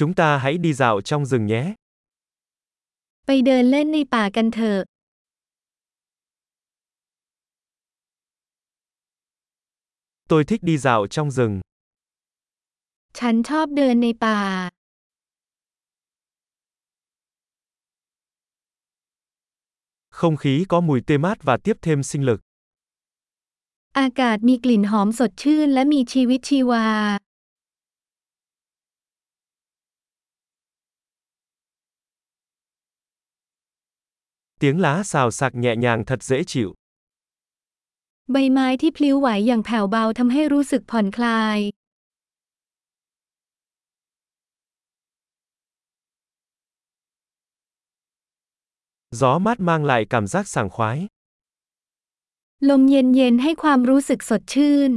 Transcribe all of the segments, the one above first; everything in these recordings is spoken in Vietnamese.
Chúng ta hãy đi dạo trong rừng nhé. ไปเดินเล่นในป่ากันเถอะ Tôi thích đi dạo trong rừng. ฉันชอบเดินในป่า Không khí có mùi tê mát và tiếp thêm sinh lực. อากาศมีกลิ่นหอมสดชื่นและมีชีวิตชีวา Tiếng lá xào xạc nhẹ nhàng thật dễ chịu. ใบไม้ที่พลิ้วไหวอย่างแผ่วเบาทำให้รู้สึกผ่อนคลาย Gió mát mang lại cảm giác sảng khoái. ลมเย็นๆให้ความรู้สึกสดชื่น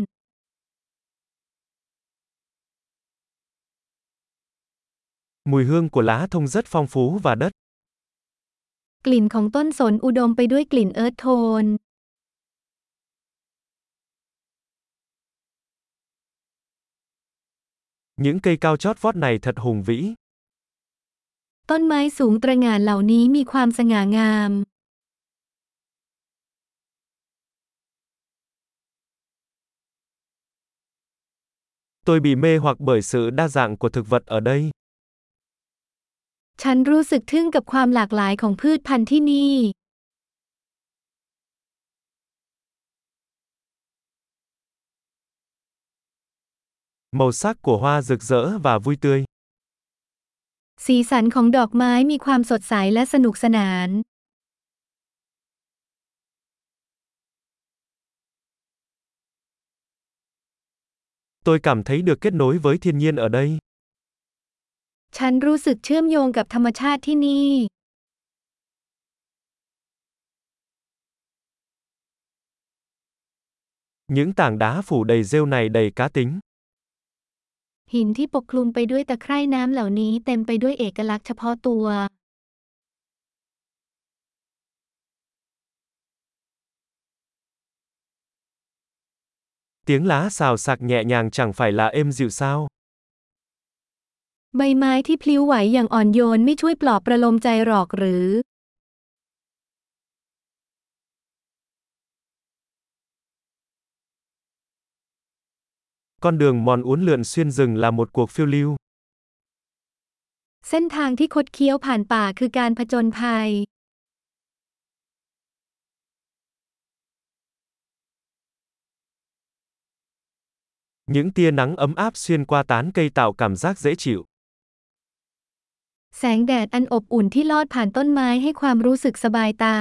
Mùi hương của lá thông rất phong phú và đất. กลิ่นของต้นสนอุดมไปด้วยกลิ่นเอิร์ธโทน Những cây cao chót vót này thật hùng vĩ. ต้นไม้สูงตระหง่านเหล่านี้มีความสง่างาม Tôi bị mê hoặc bởi sự đa dạng của thực vật ở đây. ฉันรู้สึกทึ่งกับความหลากหลายของพืชพันธุ์ที่นี่ Màu sắc của hoa rực rỡ và vui tươi. สีสันของดอกไม้มีความสดใสและสนุกสนาน Tôi cảm thấy được kết nối với thiên nhiên ở đây. ฉันรู้สึกเชื่อมโยงกับธรรมชาติที่นี่ Những tảng đá phủ đầy rêu này đầy cá tính. หินที่ปกคลุมไปด้วยตะไคร่น้ำเหล่านี้เต็มไปด้วยเอกลักษณ์เฉพาะตัว Tiếng lá xào xạc nhẹ nhàng chẳng phải là êm dịu sao? ใบไม้ที่พลิ้วไหวอย่างอ่อนโยนไม่ช่วยปลอบประโลมใจหรอกหรือ Con đường mòn uốn lượn xuyên rừng là một cuộc phiêu lưu. เส้นทางที่คดเคี้ยวผ่านป่าคือการผจญภัย Những tia nắng ấm áp xuyên qua tán cây tạo cảm giác dễ chịu. แสงแดดอันอบอุ่นที่ลอดผ่านต้นไม้ให้ความรู้สึกสบายตา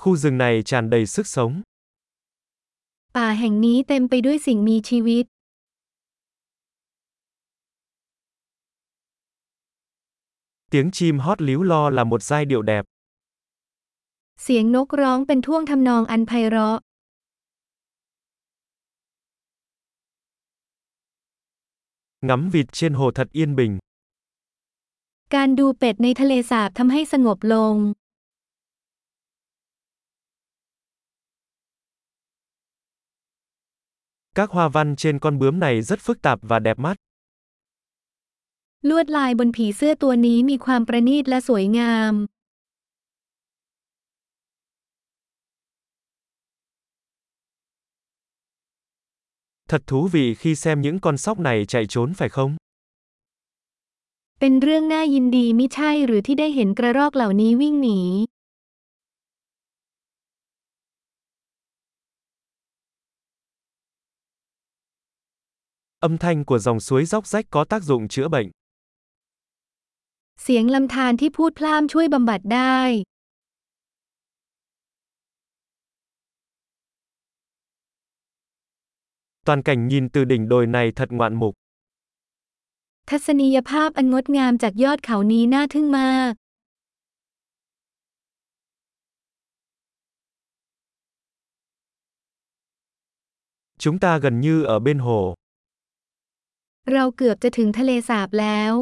Khu rừng này tràn đầy sức sống. ป่าแห่งนี้เต็มไปด้วยสิ่งมีชีวิต Tiếng chim hót líu lo là một giai điệu đẹp. เสียงนกร้องเป็นท่วงทำนองอันไพเราะ Ngắm vịt trên hồ thật yên bình. การดูเป็ดในทะเลสาบทำให้สงบลง Các hoa văn trên con bướm này rất phức tạp và đẹp mắt. ลวดลายบนผีเสื้อตัวนี้มีความประณีตและสวยงาม Thật thú vị khi xem những con sóc này chạy trốn phải không? เป็นเรื่องน่ายินดีไม่ใช่หรือที่ได้เห็นกระรอกเหล่านี้วิ่งหนี Âm thanh của dòng suối róc rách có tác dụng chữa bệnh. เสียงลำธารที่พูดพล่ามช่วยบำบัดได้ Toàn cảnh nhìn từ đỉnh đồi này thật ngoạn mục. ทัศนียภาพอันงดงามจากยอดเขานี้น่าทึ่งมาก Chúng ta gần như ở bên hồ. เราเกือบจะถึงทะเลสาบแล้ว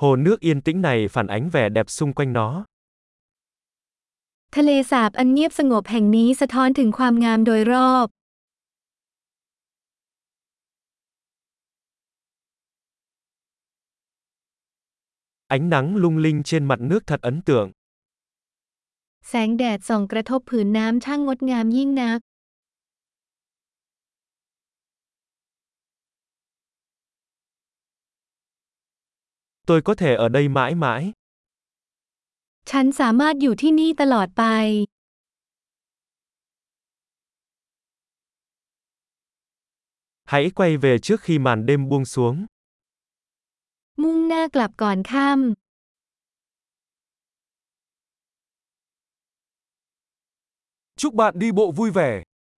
Hồ nước yên tĩnh này phản ánh vẻ đẹp xung quanh nó. ทะเลสาบอันเงียบสงบแห่งนี้สะท้อนถึงความงามโดยรอบ Ánh nắng lung linh trên mặt nước thật ấn tượng. แสงแดดส่องกระทบผืนน้ำช่างงดงามยิ่งนัก Tôi có thể ở đây mãi mãi. ฉันสามารถอยู่ที่นี่ตลอดไป Hãy quay về trước khi màn đêm buông xuống. มุ่งหน้ากลับก่อนค่ำ Chúc bạn đi bộ vui vẻ.